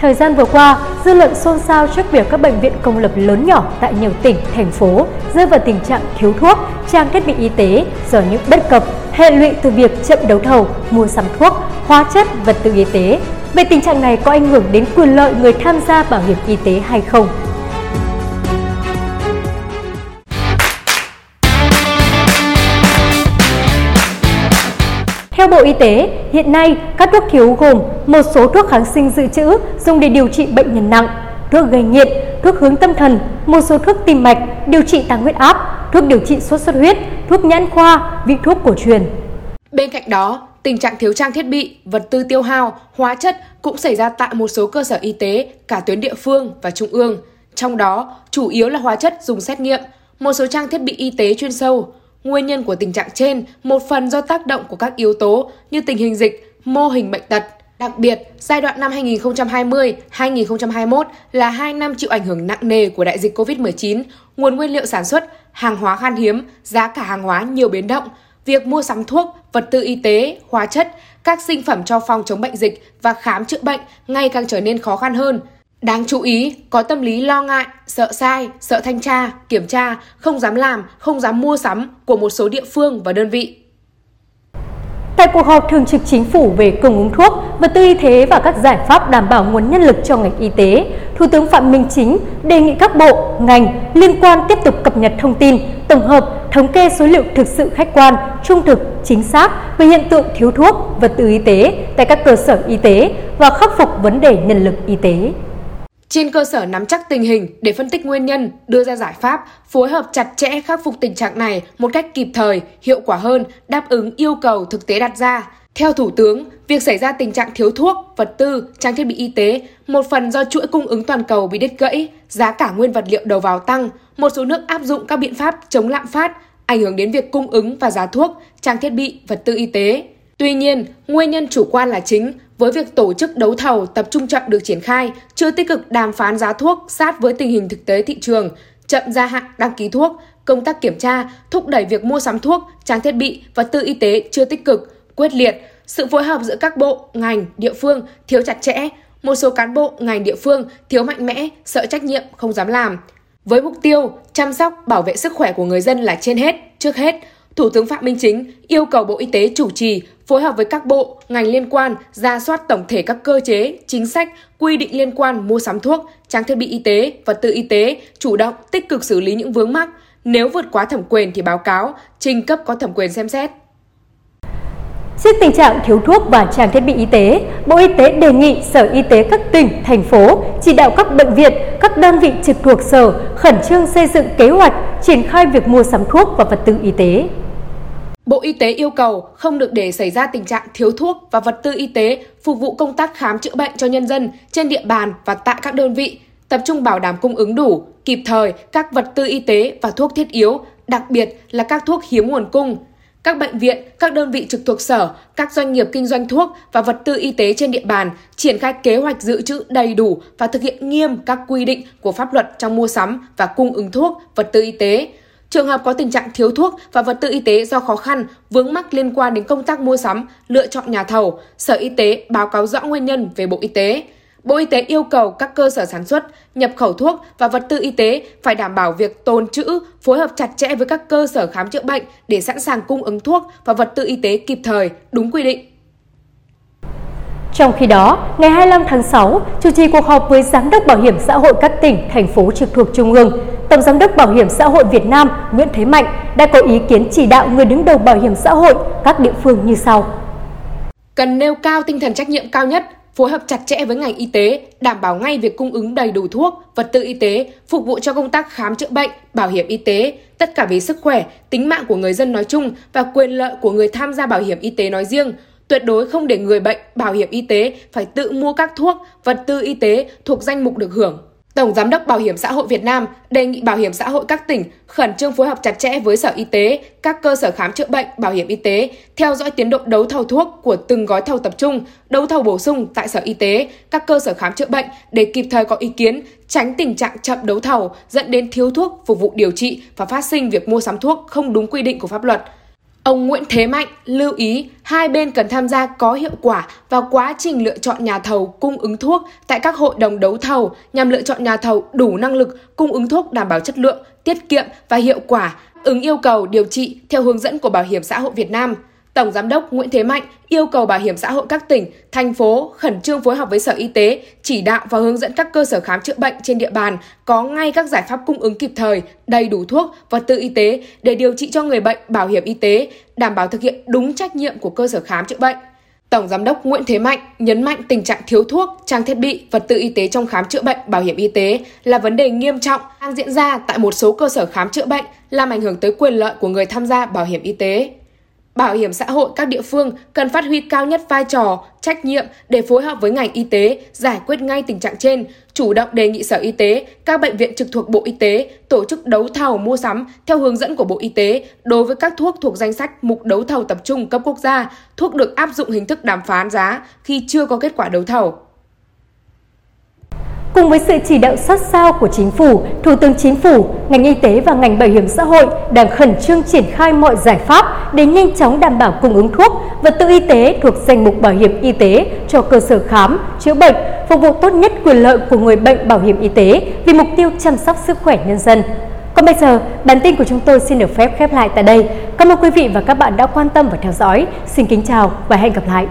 Thời gian vừa qua, dư luận xôn xao trước việc các bệnh viện công lập lớn nhỏ tại nhiều tỉnh, thành phố rơi vào tình trạng thiếu thuốc, trang thiết bị y tế do những bất cập, hệ lụy từ việc chậm đấu thầu, mua sắm thuốc, hóa chất, vật tư y tế. Về tình trạng này có ảnh hưởng đến quyền lợi người tham gia bảo hiểm y tế hay không? Theo Bộ Y tế, hiện nay các thuốc thiếu gồm một số thuốc kháng sinh dự trữ dùng để điều trị bệnh nhân nặng, thuốc gây nghiện, thuốc hướng tâm thần, một số thuốc tim mạch, điều trị tăng huyết áp, thuốc điều trị sốt xuất huyết, thuốc nhãn khoa, vị thuốc cổ truyền. Bên cạnh đó, tình trạng thiếu trang thiết bị, vật tư tiêu hao, hóa chất cũng xảy ra tại một số cơ sở y tế, cả tuyến địa phương và trung ương. Trong đó, chủ yếu là hóa chất dùng xét nghiệm, một số trang thiết bị y tế chuyên sâu, Nguyên nhân của tình trạng trên một phần do tác động của các yếu tố như tình hình dịch, mô hình bệnh tật. Đặc biệt, giai đoạn năm 2020-2021 là hai năm chịu ảnh hưởng nặng nề của đại dịch COVID-19, nguồn nguyên liệu sản xuất, hàng hóa khan hiếm, giá cả hàng hóa nhiều biến động, việc mua sắm thuốc, vật tư y tế, hóa chất, các sinh phẩm cho phòng chống bệnh dịch và khám chữa bệnh ngày càng trở nên khó khăn hơn – Đáng chú ý, có tâm lý lo ngại, sợ sai, sợ thanh tra, kiểm tra, không dám làm, không dám mua sắm của một số địa phương và đơn vị. Tại cuộc họp thường trực chính phủ về cung ứng thuốc, vật tư y tế và các giải pháp đảm bảo nguồn nhân lực cho ngành y tế, Thủ tướng Phạm Minh Chính đề nghị các bộ, ngành liên quan tiếp tục cập nhật thông tin, tổng hợp, thống kê số liệu thực sự khách quan, trung thực, chính xác về hiện tượng thiếu thuốc, vật tư y tế tại các cơ sở y tế và khắc phục vấn đề nhân lực y tế. Trên cơ sở nắm chắc tình hình để phân tích nguyên nhân, đưa ra giải pháp, phối hợp chặt chẽ khắc phục tình trạng này một cách kịp thời, hiệu quả hơn, đáp ứng yêu cầu thực tế đặt ra. Theo Thủ tướng, việc xảy ra tình trạng thiếu thuốc, vật tư, trang thiết bị y tế một phần do chuỗi cung ứng toàn cầu bị đứt gãy, giá cả nguyên vật liệu đầu vào tăng, một số nước áp dụng các biện pháp chống lạm phát, ảnh hưởng đến việc cung ứng và giá thuốc, trang thiết bị, vật tư y tế. Tuy nhiên, nguyên nhân chủ quan là chính, với việc tổ chức đấu thầu tập trung chậm được triển khai, chưa tích cực đàm phán giá thuốc sát với tình hình thực tế thị trường, chậm gia hạn đăng ký thuốc, công tác kiểm tra, thúc đẩy việc mua sắm thuốc, trang thiết bị, và tư y tế chưa tích cực, quyết liệt, sự phối hợp giữa các bộ, ngành, địa phương thiếu chặt chẽ, một số cán bộ, ngành địa phương thiếu mạnh mẽ, sợ trách nhiệm, không dám làm. Với mục tiêu chăm sóc, bảo vệ sức khỏe của người dân là trên hết, trước hết, Thủ tướng Phạm Minh Chính yêu cầu Bộ Y tế chủ trì phối hợp với các bộ, ngành liên quan ra soát tổng thể các cơ chế, chính sách, quy định liên quan mua sắm thuốc, trang thiết bị y tế, vật tư y tế, chủ động tích cực xử lý những vướng mắc, nếu vượt quá thẩm quyền thì báo cáo, trình cấp có thẩm quyền xem xét. Trước tình trạng thiếu thuốc và trang thiết bị y tế, Bộ Y tế đề nghị Sở Y tế các tỉnh, thành phố chỉ đạo các bệnh viện, các đơn vị trực thuộc sở khẩn trương xây dựng kế hoạch triển khai việc mua sắm thuốc và vật tư y tế. Bộ Y tế yêu cầu không được để xảy ra tình trạng thiếu thuốc và vật tư y tế phục vụ công tác khám chữa bệnh cho nhân dân trên địa bàn và tại các đơn vị, tập trung bảo đảm cung ứng đủ, kịp thời các vật tư y tế và thuốc thiết yếu, đặc biệt là các thuốc hiếm nguồn cung. Các bệnh viện, các đơn vị trực thuộc sở, các doanh nghiệp kinh doanh thuốc và vật tư y tế trên địa bàn triển khai kế hoạch dự trữ đầy đủ và thực hiện nghiêm các quy định của pháp luật trong mua sắm và cung ứng thuốc, vật tư y tế, Trường hợp có tình trạng thiếu thuốc và vật tư y tế do khó khăn, vướng mắc liên quan đến công tác mua sắm, lựa chọn nhà thầu, Sở Y tế báo cáo rõ nguyên nhân về Bộ Y tế. Bộ Y tế yêu cầu các cơ sở sản xuất, nhập khẩu thuốc và vật tư y tế phải đảm bảo việc tồn trữ, phối hợp chặt chẽ với các cơ sở khám chữa bệnh để sẵn sàng cung ứng thuốc và vật tư y tế kịp thời, đúng quy định. Trong khi đó, ngày 25 tháng 6, chủ trì cuộc họp với Giám đốc Bảo hiểm xã hội các tỉnh, thành phố trực thuộc Trung ương, Tổng Giám đốc Bảo hiểm xã hội Việt Nam Nguyễn Thế Mạnh đã có ý kiến chỉ đạo người đứng đầu bảo hiểm xã hội các địa phương như sau. Cần nêu cao tinh thần trách nhiệm cao nhất, phối hợp chặt chẽ với ngành y tế, đảm bảo ngay việc cung ứng đầy đủ thuốc, vật tư y tế, phục vụ cho công tác khám chữa bệnh, bảo hiểm y tế, tất cả vì sức khỏe, tính mạng của người dân nói chung và quyền lợi của người tham gia bảo hiểm y tế nói riêng, Tuyệt đối không để người bệnh, bảo hiểm y tế phải tự mua các thuốc, vật tư y tế thuộc danh mục được hưởng. Tổng Giám đốc Bảo hiểm xã hội Việt Nam đề nghị Bảo hiểm xã hội các tỉnh khẩn trương phối hợp chặt chẽ với Sở Y tế, các cơ sở khám chữa bệnh, bảo hiểm y tế, theo dõi tiến độ đấu thầu thuốc của từng gói thầu tập trung, đấu thầu bổ sung tại Sở Y tế, các cơ sở khám chữa bệnh để kịp thời có ý kiến, tránh tình trạng chậm đấu thầu dẫn đến thiếu thuốc phục vụ điều trị và phát sinh việc mua sắm thuốc không đúng quy định của pháp luật. Ông Nguyễn Thế Mạnh lưu ý hai bên cần tham gia có hiệu quả vào quá trình lựa chọn nhà thầu cung ứng thuốc tại các hội đồng đấu thầu nhằm lựa chọn nhà thầu đủ năng lực cung ứng thuốc đảm bảo chất lượng, tiết kiệm và hiệu quả, ứng yêu cầu điều trị theo hướng dẫn của Bảo hiểm xã hội Việt Nam. Tổng Giám đốc Nguyễn Thế Mạnh yêu cầu Bảo hiểm xã hội các tỉnh, thành phố khẩn trương phối hợp với Sở Y tế, chỉ đạo và hướng dẫn các cơ sở khám chữa bệnh trên địa bàn có ngay các giải pháp cung ứng kịp thời, đầy đủ thuốc, vật tư y tế để điều trị cho người bệnh bảo hiểm y tế, đảm bảo thực hiện đúng trách nhiệm của cơ sở khám chữa bệnh. Tổng Giám đốc Nguyễn Thế Mạnh nhấn mạnh tình trạng thiếu thuốc, trang thiết bị, vật tư y tế trong khám chữa bệnh, bảo hiểm y tế là vấn đề nghiêm trọng đang diễn ra tại một số cơ sở khám chữa bệnh, làm ảnh hưởng tới quyền lợi của người tham gia bảo hiểm y tế. Bảo hiểm xã hội các địa phương cần phát huy cao nhất vai trò, trách nhiệm để phối hợp với ngành y tế giải quyết ngay tình trạng trên, chủ động đề nghị Sở Y tế, các bệnh viện trực thuộc Bộ Y tế tổ chức đấu thầu mua sắm theo hướng dẫn của Bộ Y tế đối với các thuốc thuộc danh sách mục đấu thầu tập trung cấp quốc gia, thuốc được áp dụng hình thức đàm phán giá khi chưa có kết quả đấu thầu. Cùng với sự chỉ đạo sát sao của Chính phủ, Thủ tướng Chính phủ, ngành y tế và ngành bảo hiểm xã hội đang khẩn trương triển khai mọi giải pháp để nhanh chóng đảm bảo cung ứng thuốc, vật tư y tế thuộc danh mục bảo hiểm y tế cho cơ sở khám, chữa bệnh, phục vụ tốt nhất quyền lợi của người bệnh bảo hiểm y tế vì mục tiêu chăm sóc sức khỏe nhân dân. Còn bây giờ, bản tin của chúng tôi xin được phép khép lại tại đây. Cảm ơn quý vị và các bạn đã quan tâm và theo dõi. Xin kính chào và hẹn gặp lại.